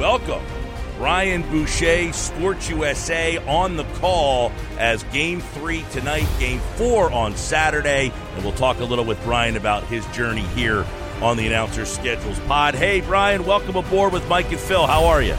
Welcome Brian Boucher, Sports USA, on the call as game three tonight, game four on Saturday. And we'll talk a little with Brian about his journey here on the Announcer Schedules Pod. Hey, Brian, welcome aboard with Mike and Phil. How are you?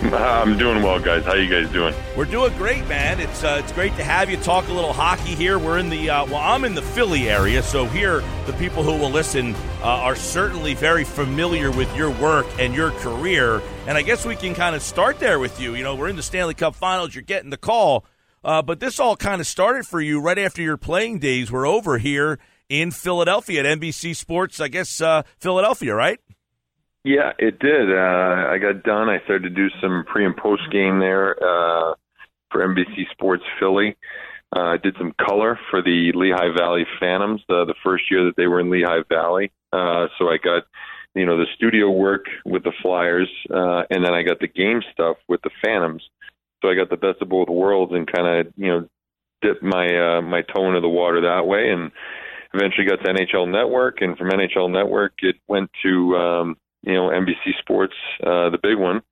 I'm doing well, guys. How you guys doing? We're doing great, man. It's uh, it's great to have you talk a little hockey here. We're in the uh, well, I'm in the Philly area, so here the people who will listen uh, are certainly very familiar with your work and your career. And I guess we can kind of start there with you. You know, we're in the Stanley Cup Finals. You're getting the call, uh, but this all kind of started for you right after your playing days were over here in Philadelphia at NBC Sports. I guess uh, Philadelphia, right? Yeah, it did. Uh, I got done. I started to do some pre and post game there uh, for NBC Sports Philly. Uh, I did some color for the Lehigh Valley Phantoms uh, the first year that they were in Lehigh Valley. Uh, so I got, you know, the studio work with the Flyers, uh, and then I got the game stuff with the Phantoms. So I got the best of both worlds and kind of, you know, dipped my uh, my toe into the water that way, and eventually got to NHL Network, and from NHL Network it went to um, you know NBC Sports, uh, the big one,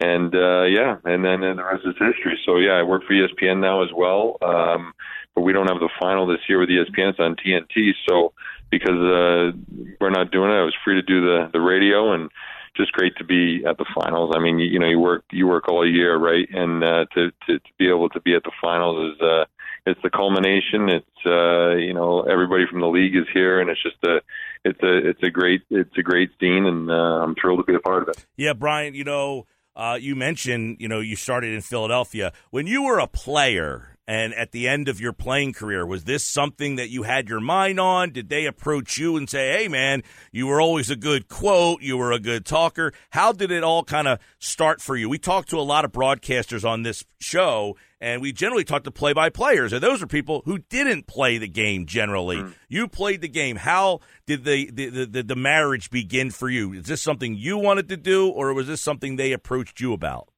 and uh, yeah, and then and the rest is history. So yeah, I work for ESPN now as well, um, but we don't have the final this year with ESPN. It's on TNT, so because uh, we're not doing it, I was free to do the the radio and just great to be at the finals. I mean, you, you know, you work you work all year, right? And uh, to, to to be able to be at the finals is uh, it's the culmination. It's uh, you know everybody from the league is here, and it's just a it's a it's a great it's a great scene, and uh, I'm thrilled to be a part of it. Yeah, Brian, you know, uh, you mentioned you know you started in Philadelphia when you were a player. And at the end of your playing career, was this something that you had your mind on? Did they approach you and say, "Hey, man, you were always a good quote. You were a good talker." How did it all kind of start for you? We talked to a lot of broadcasters on this show, and we generally talk to play by players, and those are people who didn't play the game generally. Mm. You played the game. How did the, the, the, the, marriage begin for you? Is this something you wanted to do, or was this something they approached you about?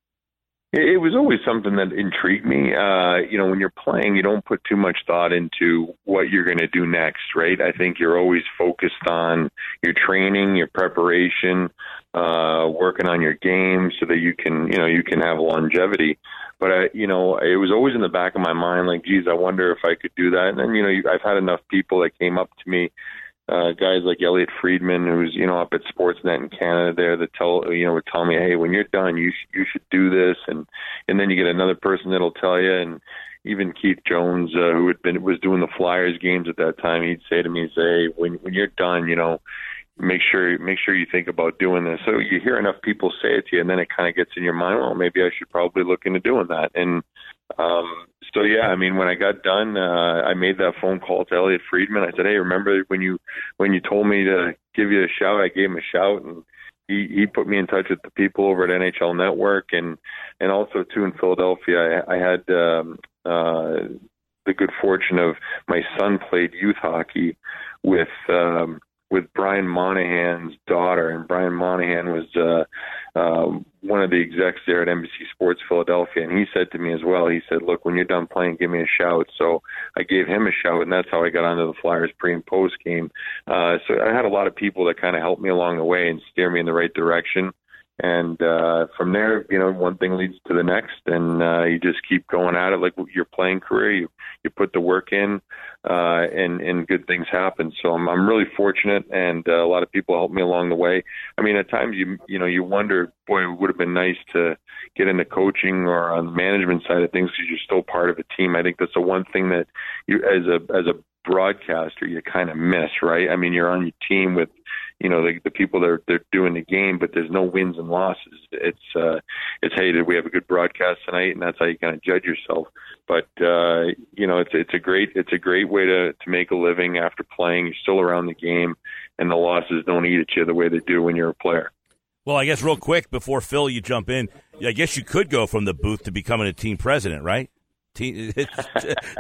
It was always something that intrigued me. Uh, you know, when you're playing, you don't put too much thought into what you're going to do next, right? I think you're always focused on your training, your preparation, uh, working on your game so that you can, you know, you can have longevity. But I, you know, it was always in the back of my mind, like, geez, I wonder if I could do that. And then, you know, I've had enough people that came up to me, uh, guys like Elliotte Friedman, who's, you know, up at Sportsnet in Canada there that tell, you know, would tell me, hey, when you're done, you sh- you should do this, and and then you get another person that'll tell you, and even Keith Jones, uh, who had been was doing the Flyers games at that time, he'd say to me, say, when when you're done, you know, make sure make sure you think about doing this. So you hear enough people say it to you, and then it kind of gets in your mind. Well, maybe I should probably look into doing that. And um, so yeah, I mean, when I got done, uh, I made that phone call to Elliotte Friedman. I said, hey, remember when you when you told me to give you a shout? I gave him a shout, and he he put me in touch with the people over at NHL Network, and and also too in Philadelphia. I, I had um, uh, the good fortune of my son played youth hockey with. Um, with Brian Monahan's daughter, and Brian Monahan was uh, um, one of the execs there at NBC Sports Philadelphia, and he said to me as well. He said, "Look, when you're done playing, give me a shout." So I gave him a shout, and that's how I got onto the Flyers pre and post game. Uh, so I had a lot of people that kind of helped me along the way and steer me in the right direction. And uh, from there, you know, one thing leads to the next, and uh, you just keep going at it like your playing career. You you put the work in, uh, and and good things happen. So I'm I'm really fortunate, and uh, a lot of people helped me along the way. I mean, at times you you know you wonder, boy, it would have been nice to get into coaching or on the management side of things because you're still part of a team. I think that's the one thing that you as a as a broadcaster you kind of miss, right? I mean, you're on your team with you know the, the people that are they're doing the game, but there's no wins and losses. It's uh, it's hey, did we have a good broadcast tonight? And that's how you kind of judge yourself. But uh, you know, it's it's a great it's a great way to to make a living after playing. You're still around the game, and the losses don't eat at you the way they do when you're a player. Well, I guess real quick before Phil, you jump in. I guess you could go from the booth to becoming a team president, right?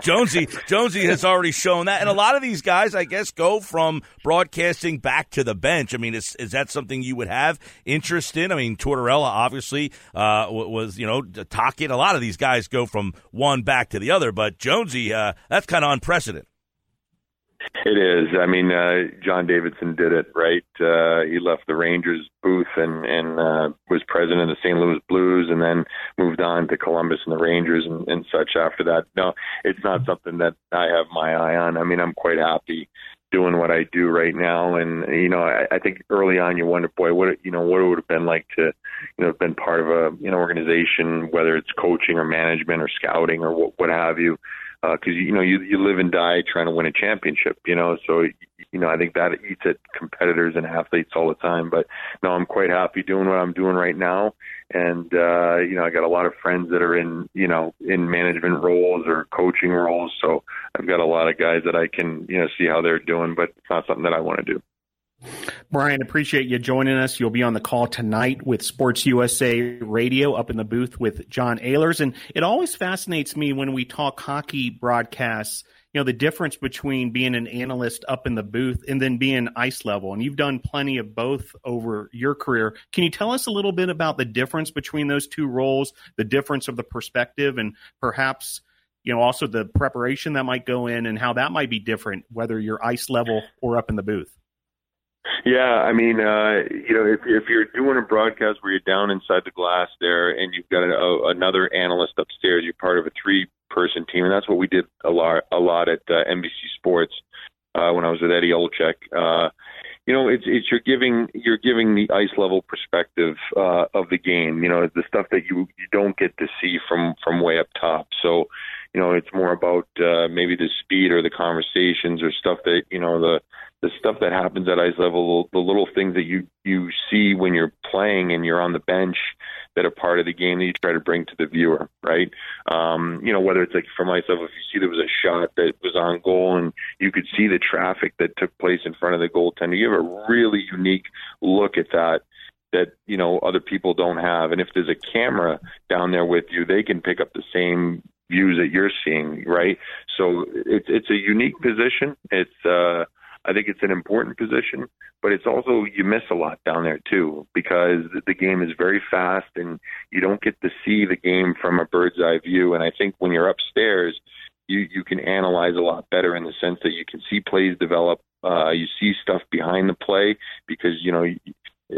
Jonesy Jonesy has already shown that, and a lot of these guys, I guess, go from broadcasting back to the bench. I mean, is is that something you would have interest in? I mean, Tortorella obviously uh, was, you know, Tocchet. A lot of these guys go from one back to the other, but Jonesy, uh, that's kind of unprecedented. It is. I mean, uh, John Davidson did it right. Uh, he left the Rangers booth and and uh, was president of the St. Louis Blues, and then moved on to Columbus and the Rangers and, and such. After that, no, it's not something that I have my eye on. I mean, I'm quite happy doing what I do right now, and you know, I, I think early on you wonder, boy, what you know, what it would have been like to, you know, have been part of a you know organization, whether it's coaching or management or scouting or what, what have you because uh, you know you you live and die trying to win a championship. You know, so you know I think that eats at competitors and athletes all the time. But no, I'm quite happy doing what I'm doing right now, and uh, you know I got a lot of friends that are in you know in management roles or coaching roles. So I've got a lot of guys that I can you know see how they're doing, but it's not something that I want to do. Brian, appreciate you joining us. You'll be on the call tonight with Sports USA Radio up in the booth with John Ahlers. And it always fascinates me when we talk hockey broadcasts, you know, the difference between being an analyst up in the booth and then being ice level. And you've done plenty of both over your career. Can you tell us a little bit about the difference between those two roles, the difference of the perspective, and perhaps you know also the preparation that might go in and how that might be different whether you're ice level or up in the booth yeah, I mean, uh, you know, if if you're doing a broadcast where you're down inside the glass there, and you've got a, a, another analyst upstairs, you're part of a three-person team, and that's what we did a lot a lot at uh, NBC Sports uh, when I was with Eddie Olczyk. Uh, you know, it's it's you're giving you're giving the ice level perspective uh, of the game. You know, the stuff that you you don't get to see from from way up top. So, you know, it's more about uh, maybe the speed or the conversations or stuff that you know the the stuff that happens at ice level, the little things that you you see when you're playing and you're on the bench that are part of the game that you try to bring to the viewer, right? Um, you know, whether it's like ice level, if you see there was a shot that was on goal and you could see the traffic that took place in front of the goaltender, you have a really unique look at that that you know other people don't have. And if there's a camera down there with you, they can pick up the same views that you're seeing, right? So it's it's a unique position. It's uh I think it's an important position, but it's also you miss a lot down there too because the game is very fast and you don't get to see the game from a bird's eye view. And I think when you're upstairs, you you can analyze a lot better in the sense that you can see plays develop. Uh, you see stuff behind the play because you know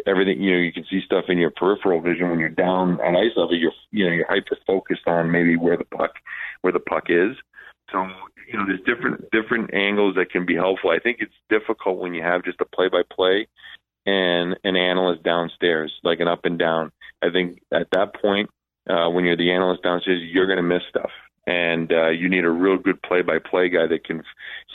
everything you know you can see stuff in your peripheral vision when you're down at ice level you're you know you're hyper focused on maybe where the puck where the puck is so you know there's different different angles that can be helpful. I think it's difficult when you have just a play by play and an analyst downstairs like an up and down. I think at that point uh, when you're the analyst downstairs you're going to miss stuff. And uh, you need a real good play by play guy that can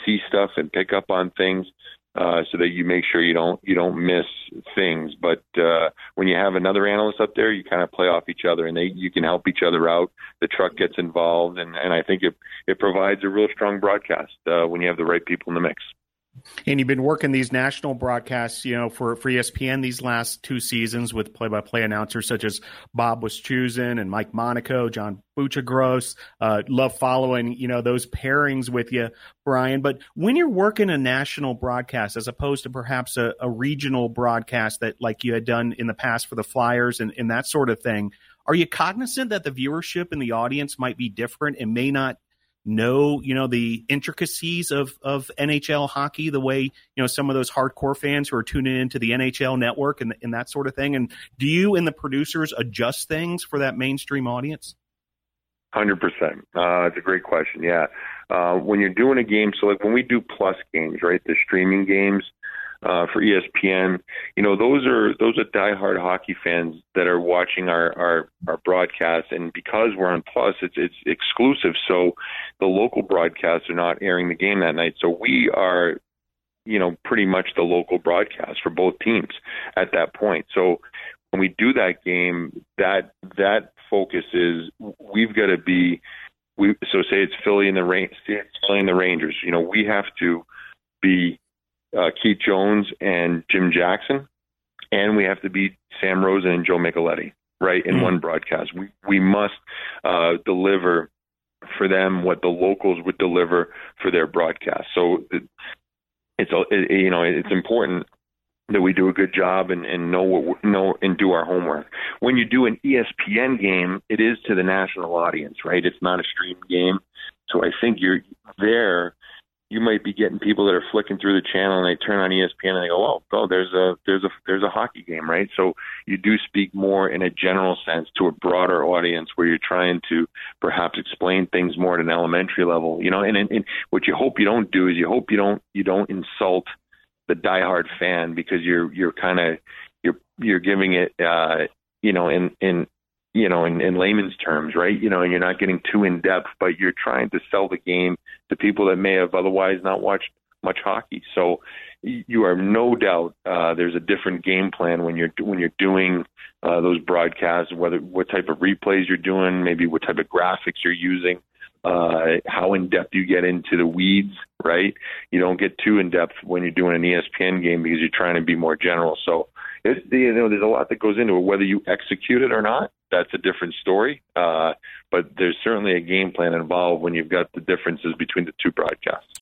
see stuff and pick up on things uh, so that you make sure you don't you don't miss things. But uh, when you have another analyst up there, you kind of play off each other, and they you can help each other out. The truck gets involved, and, and I think it it provides a real strong broadcast uh, when you have the right people in the mix. And you've been working these national broadcasts, you know, for, for ESPN these last two seasons with play by play announcers such as Bob Wischusen and Mike Monaco, John Buccigross. Uh, love following, you know, those pairings with you, Brian. But when you're working a national broadcast as opposed to perhaps a, a regional broadcast that like you had done in the past for the Flyers and, and that sort of thing, are you cognizant that the viewership and the audience might be different and may not know you know the intricacies of of NHL hockey the way you know some of those hardcore fans who are tuning into the NHL network and, and that sort of thing and do you and the producers adjust things for that mainstream audience Hundred percent. Uh, it's a great question. Yeah, uh, when you're doing a game, so like when we do plus games, right, the streaming games, uh, for ESPN. You know, those are those are diehard hockey fans that are watching our our, our broadcast, and because we're on Plus, it's it's exclusive. So the local broadcasts are not airing the game that night. So we are, you know, pretty much the local broadcast for both teams at that point. So when we do that game, that that focus is we've got to be. We so say it's Philly and the rain, Philly and the Rangers. You know, we have to be uh, Keith Jones and Jim Jackson, and we have to beat Sam Rosen and Joe Micheletti, right, in mm-hmm. one broadcast. We we must uh, deliver for them what the locals would deliver for their broadcast. So it, it's it, you know it's important that we do a good job and, and know what know and do our homework. When you do an ESPN game, it is to the national audience, right? It's not a stream game, so I think you're there you might be getting people that are flicking through the channel and they turn on ESPN and they go, "Oh, oh, there's a there's a there's a hockey game, right?" So you do speak more in a general sense to a broader audience where you're trying to perhaps explain things more at an elementary level, you know. And, and, and what you hope you don't do is you hope you don't you don't insult the diehard fan because you're you're kind of you're you're giving it uh, you know in in you know, in, in layman's terms, right? You know, and you're not getting too in depth, but you're trying to sell the game to people that may have otherwise not watched much hockey. So you are no doubt uh, there's a different game plan when you're when you're doing uh, those broadcasts, whether what type of replays you're doing, maybe what type of graphics you're using, uh, how in depth you get into the weeds, right? You don't get too in depth when you're doing an ESPN game because you're trying to be more general. So it's, you know, there's a lot that goes into it. Whether you execute it or not, that's a different story. Uh, but there's certainly a game plan involved when you've got the differences between the two broadcasts.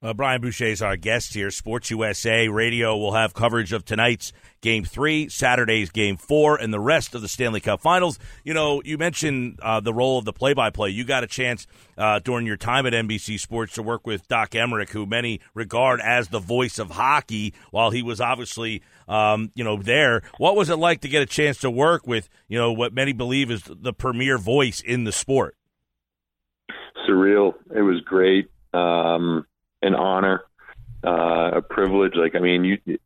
Uh, Brian Boucher is our guest here. Sports USA Radio will have coverage of tonight's Game Three, Saturday's Game Four, and the rest of the Stanley Cup Finals. You know, you mentioned uh, the role of the play-by-play. You got a chance uh, during your time at NBC Sports to work with Doc Emrick, who many regard as the voice of hockey, while he was obviously, um, you know, there. What was it like to get a chance to work with, you know, what many believe is the premier voice in the sport? Surreal. It was great. Um, an honor, uh, a privilege. Like, I mean, you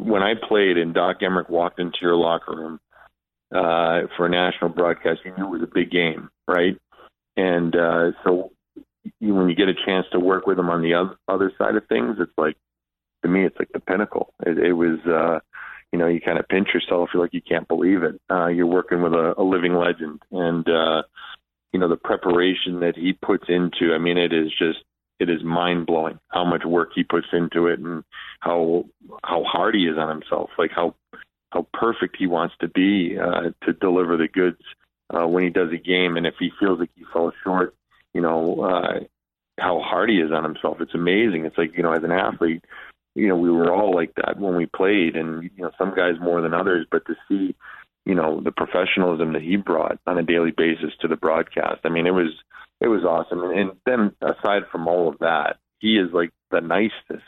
when I played and Doc Emrick walked into your locker room uh, for a national broadcast, you knew it was a big game, right? And uh, so you, when you get a chance to work with him on the other, other side of things, it's like to me, it's like the pinnacle. It, it was. Uh, you know, you kind of pinch yourself. You're like, you can't believe it. Uh, you're working with a, a living legend, and uh, you know the preparation that he puts into. I mean, it is just it is mind blowing how much work he puts into it and how how hard he is on himself, like how how perfect he wants to be uh, to deliver the goods uh, when he does a game, and if he feels like he falls short, you know uh, how hard he is on himself. It's amazing. It's like you know as an athlete, you know we were all like that when we played, and you know some guys more than others, but to see you know the professionalism that he brought on a daily basis to the broadcast. I mean, it was it was awesome. And then aside from all of that, he is like the nicest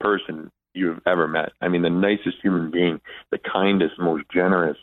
person you've ever met. I mean, the nicest human being, the kindest, most generous.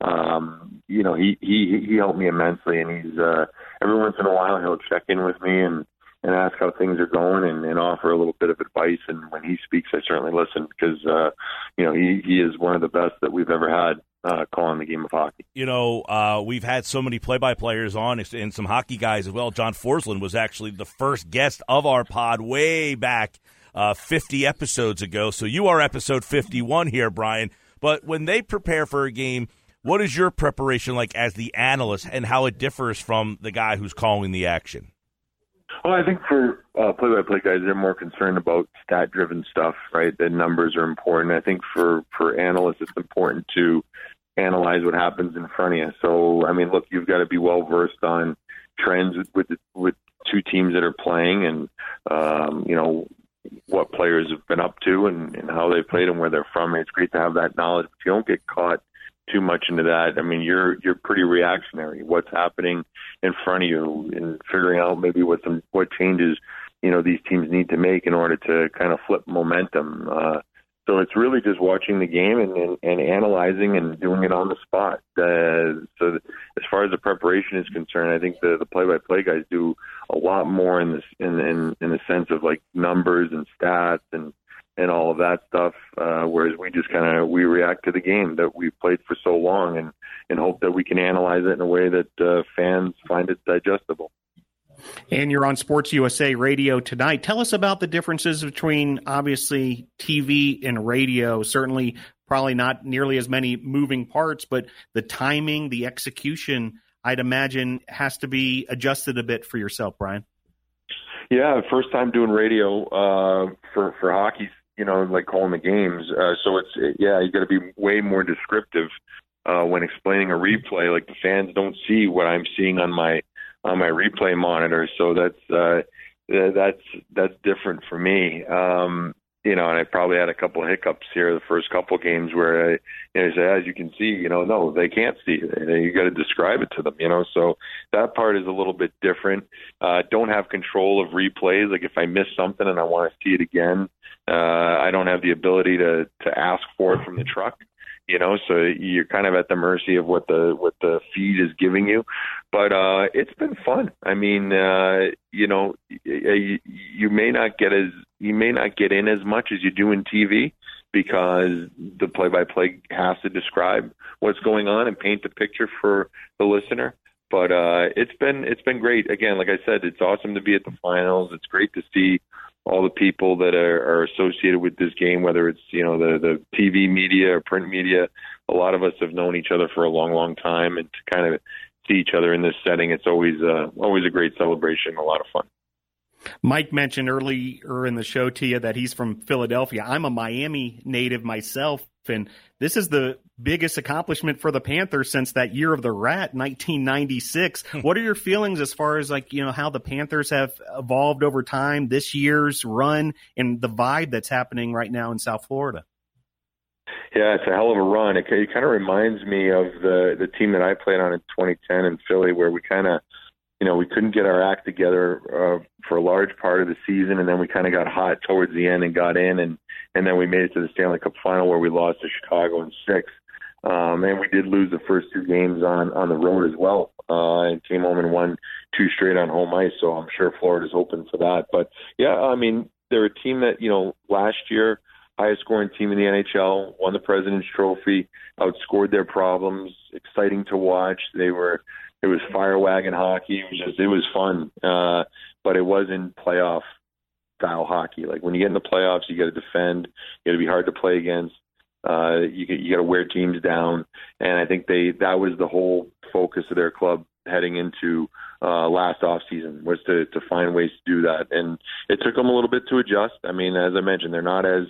Um, you know, he he he helped me immensely, and he's uh, every once in a while he'll check in with me and and ask how things are going and, and offer a little bit of advice. And when he speaks, I certainly listen because uh, you know he he is one of the best that we've ever had uh, calling the game of hockey. You know, uh, we've had so many play-by-players on and some hockey guys as well. John Forslund was actually the first guest of our pod way back uh, 50 episodes ago. So you are episode 51 here, Brian. But when they prepare for a game, what is your preparation like as the analyst and how it differs from the guy who's calling the action? Well, I think for uh, play-by-play guys, they're more concerned about stat-driven stuff, right? The numbers are important. I think for for analysts, it's important to analyze what happens in front of you. So, I mean, look, you've got to be well versed on trends with with two teams that are playing, and um, you know what players have been up to and, and how they played and where they're from. It's great to have that knowledge, but you don't get caught too much into that. I mean, you're you're pretty reactionary. What's happening in front of you, and figuring out maybe what some what changes you know these teams need to make in order to kind of flip momentum. Uh, so it's really just watching the game and, and, and analyzing and doing it on the spot. Uh, so as far as the preparation is concerned, I think the the play-by-play guys do a lot more in this in in, in the sense of like numbers and stats and and all of that stuff. Uh, whereas we just kind of we react to the game that we've played for so long and and hope that we can analyze it in a way that uh, fans find it digestible. And you're on Sports USA Radio tonight. Tell us about the differences between obviously TV and radio. Certainly, probably not nearly as many moving parts, but the timing, the execution, I'd imagine, has to be adjusted a bit for yourself, Brian. Yeah, first time doing radio uh, for for hockey you know, like calling the games. Uh, so it's it, yeah, you got to be way more descriptive uh, when explaining a replay. Like the fans don't see what I'm seeing on my on my replay monitor, so that's uh, that's that's different for me. Um, you know, and I probably had a couple of hiccups here the first couple of games where I, you know, say, as you can see, you know, no, they can't see. It. You got to describe it to them, you know. So that part is a little bit different. Uh, don't have control of replays. Like if I miss something and I want to see it again, uh, I don't have the ability to to ask for it from the truck you know so you're kind of at the mercy of what the what the feed is giving you. But uh it's been fun. I mean uh you know you, you may not get as you may not get in as much as you do in tv because the play by play has to describe what's going on and paint the picture for the listener. But uh it's been it's been great. Again like i said it's awesome to be at the finals. It's great to see all the people that are, are associated with this game, whether it's you know the the TV media or print media. A lot of us have known each other for a long, long time, and to kind of see each other in this setting, it's always uh, always a great celebration, a lot of fun. Mike mentioned earlier in the show to you that he's from Philadelphia. I'm a Miami native myself, and this is the biggest accomplishment for the Panthers since that year of the rat, 1996. Hmm. what are your feelings as far as like, you know, how the Panthers have evolved over time, this year's run, and the vibe that's happening right now in South Florida? Yeah, it's a hell of a run. It, it kind of reminds me of the the team that I played on in 2010 in Philly, where we kind of you know, we couldn't get our act together uh, for a large part of the season, and then we kind of got hot towards the end and got in, and and then we made it to the Stanley Cup final where we lost to Chicago in six, um, and we did lose the first two games on on the road as well, uh, and came home and won two straight on home ice. So I'm sure Florida's open for that. But yeah, I mean, they're a team that you know last year highest scoring team in the NHL, won the President's Trophy, outscored their problems, exciting to watch. They were it was fire wagon hockey. It was just it was fun, uh, but it wasn't playoff style hockey. Like when you get in the playoffs, you got to defend. You got to be hard to play against. Uh, you you got to wear teams down, and I think they that was the whole focus of their club heading into uh, last off season was to to find ways to do that, and it took them a little bit to adjust. I mean, as I mentioned, they're not as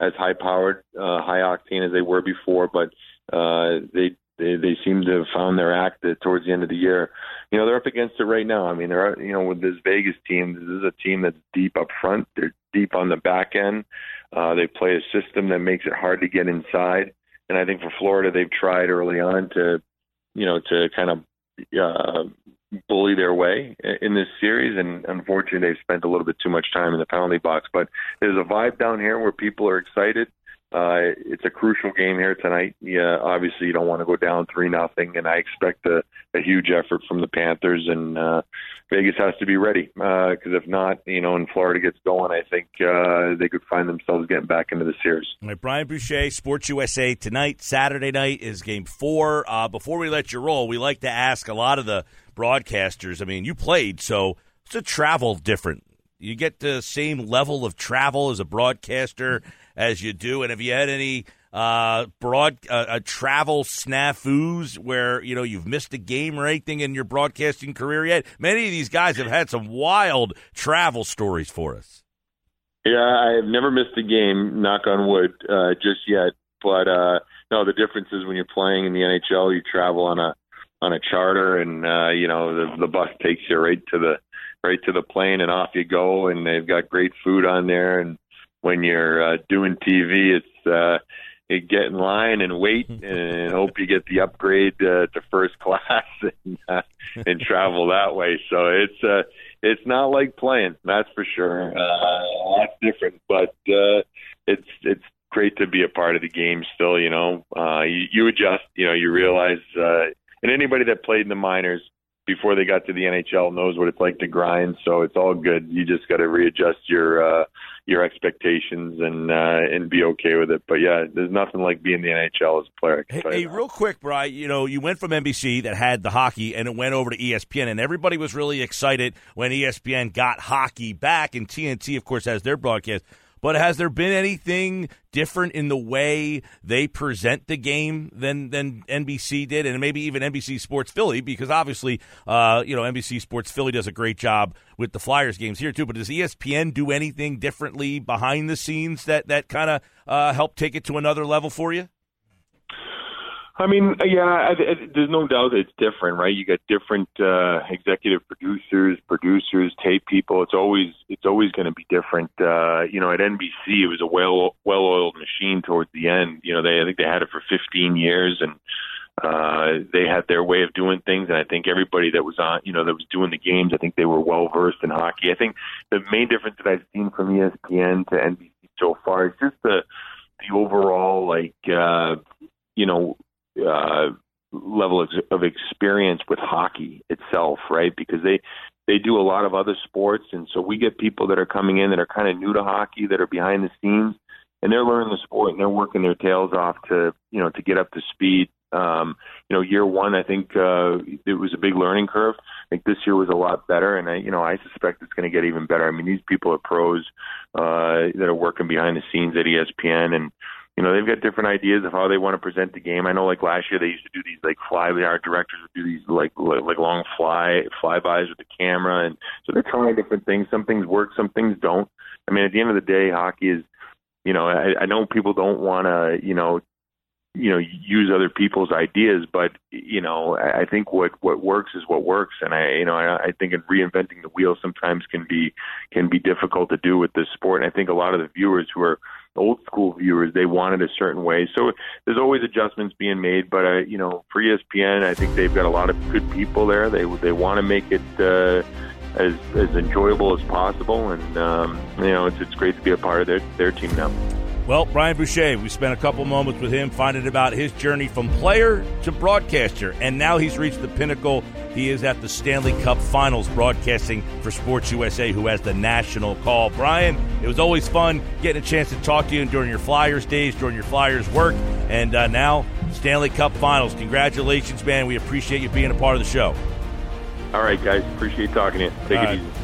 as high powered, uh, high octane as they were before, but uh, they they they seem to have found their act towards the end of the year. You know, they're up against it right now. I mean, they're you know with this Vegas team, this is a team that's deep up front. They're deep on the back end. Uh, they play a system that makes it hard to get inside. And I think for Florida, they've tried early on to, you know, to kind of uh, bully their way in this series. And unfortunately, they've spent a little bit too much time in the penalty box. But there's a vibe down here where people are excited. Uh, it's a crucial game here tonight. Yeah, obviously you don't want to go down three nothing, and I expect a, a huge effort from the Panthers. And uh, Vegas has to be ready because uh, if not, you know, and Florida gets going, I think uh, they could find themselves getting back into the series. All right, Brian Boucher, Sports USA tonight. Saturday night is Game Four. Uh, before we let you roll, we like to ask a lot of the broadcasters. I mean, you played, so it's a travel different. You get the same level of travel as a broadcaster as you do. And have you had any uh, broad uh, uh, travel snafus where you know you've missed a game or anything in your broadcasting career yet? Many of these guys have had some wild travel stories for us. Yeah, I've never missed a game. Knock on wood, uh, just yet. But uh, no, the difference is when you're playing in the NHL, you travel on a on a charter, and uh, you know the, the bus takes you right to the right to the plane, and off you go. And they've got great food on there, and when you're uh, doing TV, it's uh, you get in line and wait and hope you get the upgrade uh, to first class and uh, and travel that way. So it's uh, it's not like playing, that's for sure. Uh, a lot different, but uh, it's it's great to be a part of the game still. You know, uh, you, you adjust. You know, you realize, uh, and anybody that played in the minors before they got to the NHL knows what it's like to grind. So it's all good. You just got to readjust your uh, your expectations and uh, and be okay with it. But yeah, there's nothing like being the NHL as a player. Hey, hey real quick, Brian. You know, you went from NBC that had the hockey, and it went over to ESPN, and everybody was really excited when ESPN got hockey back, and TNT, of course, has their broadcast. But has there been anything different in the way they present the game than than NBC did, and maybe even NBC Sports Philly? Because obviously, uh, you know, NBC Sports Philly does a great job with the Flyers games here too. But does ESPN do anything differently behind the scenes that that kind of uh, help take it to another level for you? I mean, yeah, I, I, there's no doubt it's different, right? You got different uh, executive producers, producers, tape people. It's always it's always going to be different. Uh, you know, at NBC, it was a well well-oiled machine towards the end. You know, they I think they had it for 15 years, and uh, they had their way of doing things. And I think everybody that was on, you know, that was doing the games, I think they were well versed in hockey. I think the main difference that I've seen from ESPN to NBC so far is just the the overall like. uh you know, uh, level of, experience with hockey itself, right? Because they they do a lot of other sports, and so we get people that are coming in that are kind of new to hockey, that are behind the scenes, and they're learning the sport and they're working their tails off to you know to get up to speed. Um, you know, year one, I think uh, it was a big learning curve. I think this year was a lot better, and I, you know, I suspect it's going to get even better. I mean, these people are pros uh, that are working behind the scenes at ESPN, and you know they've got different ideas of how they want to present the game. I know like last year they used to do these like fly art directors would do these like like long fly flybys with the camera, and so they're trying different things. Some things work, some things don't. I mean, at the end of the day, hockey is, you know, I, I know people don't want to, you know, you know use other people's ideas but you know i think what what works is what works and i you know i, I think in reinventing the wheel sometimes can be can be difficult to do with this sport and i think a lot of the viewers who are old school viewers they want it a certain way. So there's always adjustments being made but uh, you know for espn i think they've got a lot of good people there. They they want to make it uh as as enjoyable as possible and um you know it's it's great to be a part of their their team now well, Brian Boucher, we spent a couple moments with him finding about his journey from player to broadcaster, and now he's reached the pinnacle. He is at the Stanley Cup Finals broadcasting for Sports USA, who has the national call. Brian, it was always fun getting a chance to talk to you during your Flyers days, during your Flyers work, and uh, now Stanley Cup Finals. Congratulations, man. We appreciate you being a part of the show. All right, guys. Appreciate talking to you. Take All it right. easy.